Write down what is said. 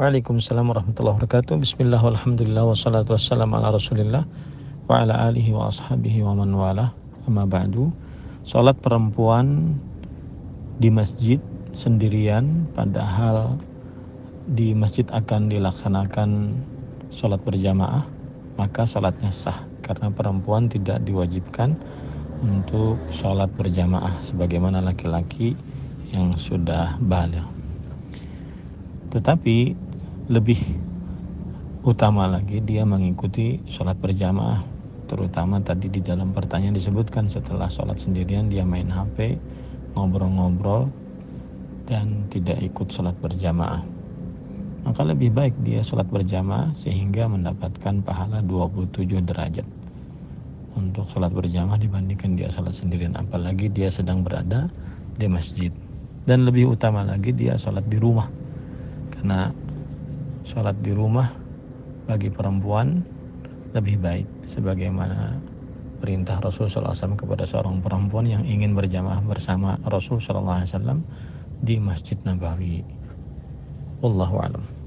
Waalaikumsalam warahmatullahi wabarakatuh. Bismillah walhamdulillah wassalatu wassalamu ala rasulillah wa ala alihi wa ashabihi wa man wala amma ba'du. Salat perempuan di masjid sendirian padahal di masjid akan dilaksanakan salat berjamaah maka salatnya sah karena perempuan tidak diwajibkan untuk sholat berjamaah sebagaimana laki-laki yang sudah balik. Tetapi lebih utama lagi dia mengikuti sholat berjamaah. Terutama tadi di dalam pertanyaan disebutkan setelah sholat sendirian dia main HP ngobrol-ngobrol dan tidak ikut sholat berjamaah. Maka lebih baik dia sholat berjamaah sehingga mendapatkan pahala 27 derajat untuk sholat berjamaah dibandingkan dia sholat sendirian. Apalagi dia sedang berada di masjid. Dan lebih utama lagi dia sholat di rumah. Karena sholat di rumah bagi perempuan lebih baik sebagaimana perintah Rasul SAW kepada seorang perempuan yang ingin berjamaah bersama Rasul SAW di Masjid Nabawi. Wallahu a'lam.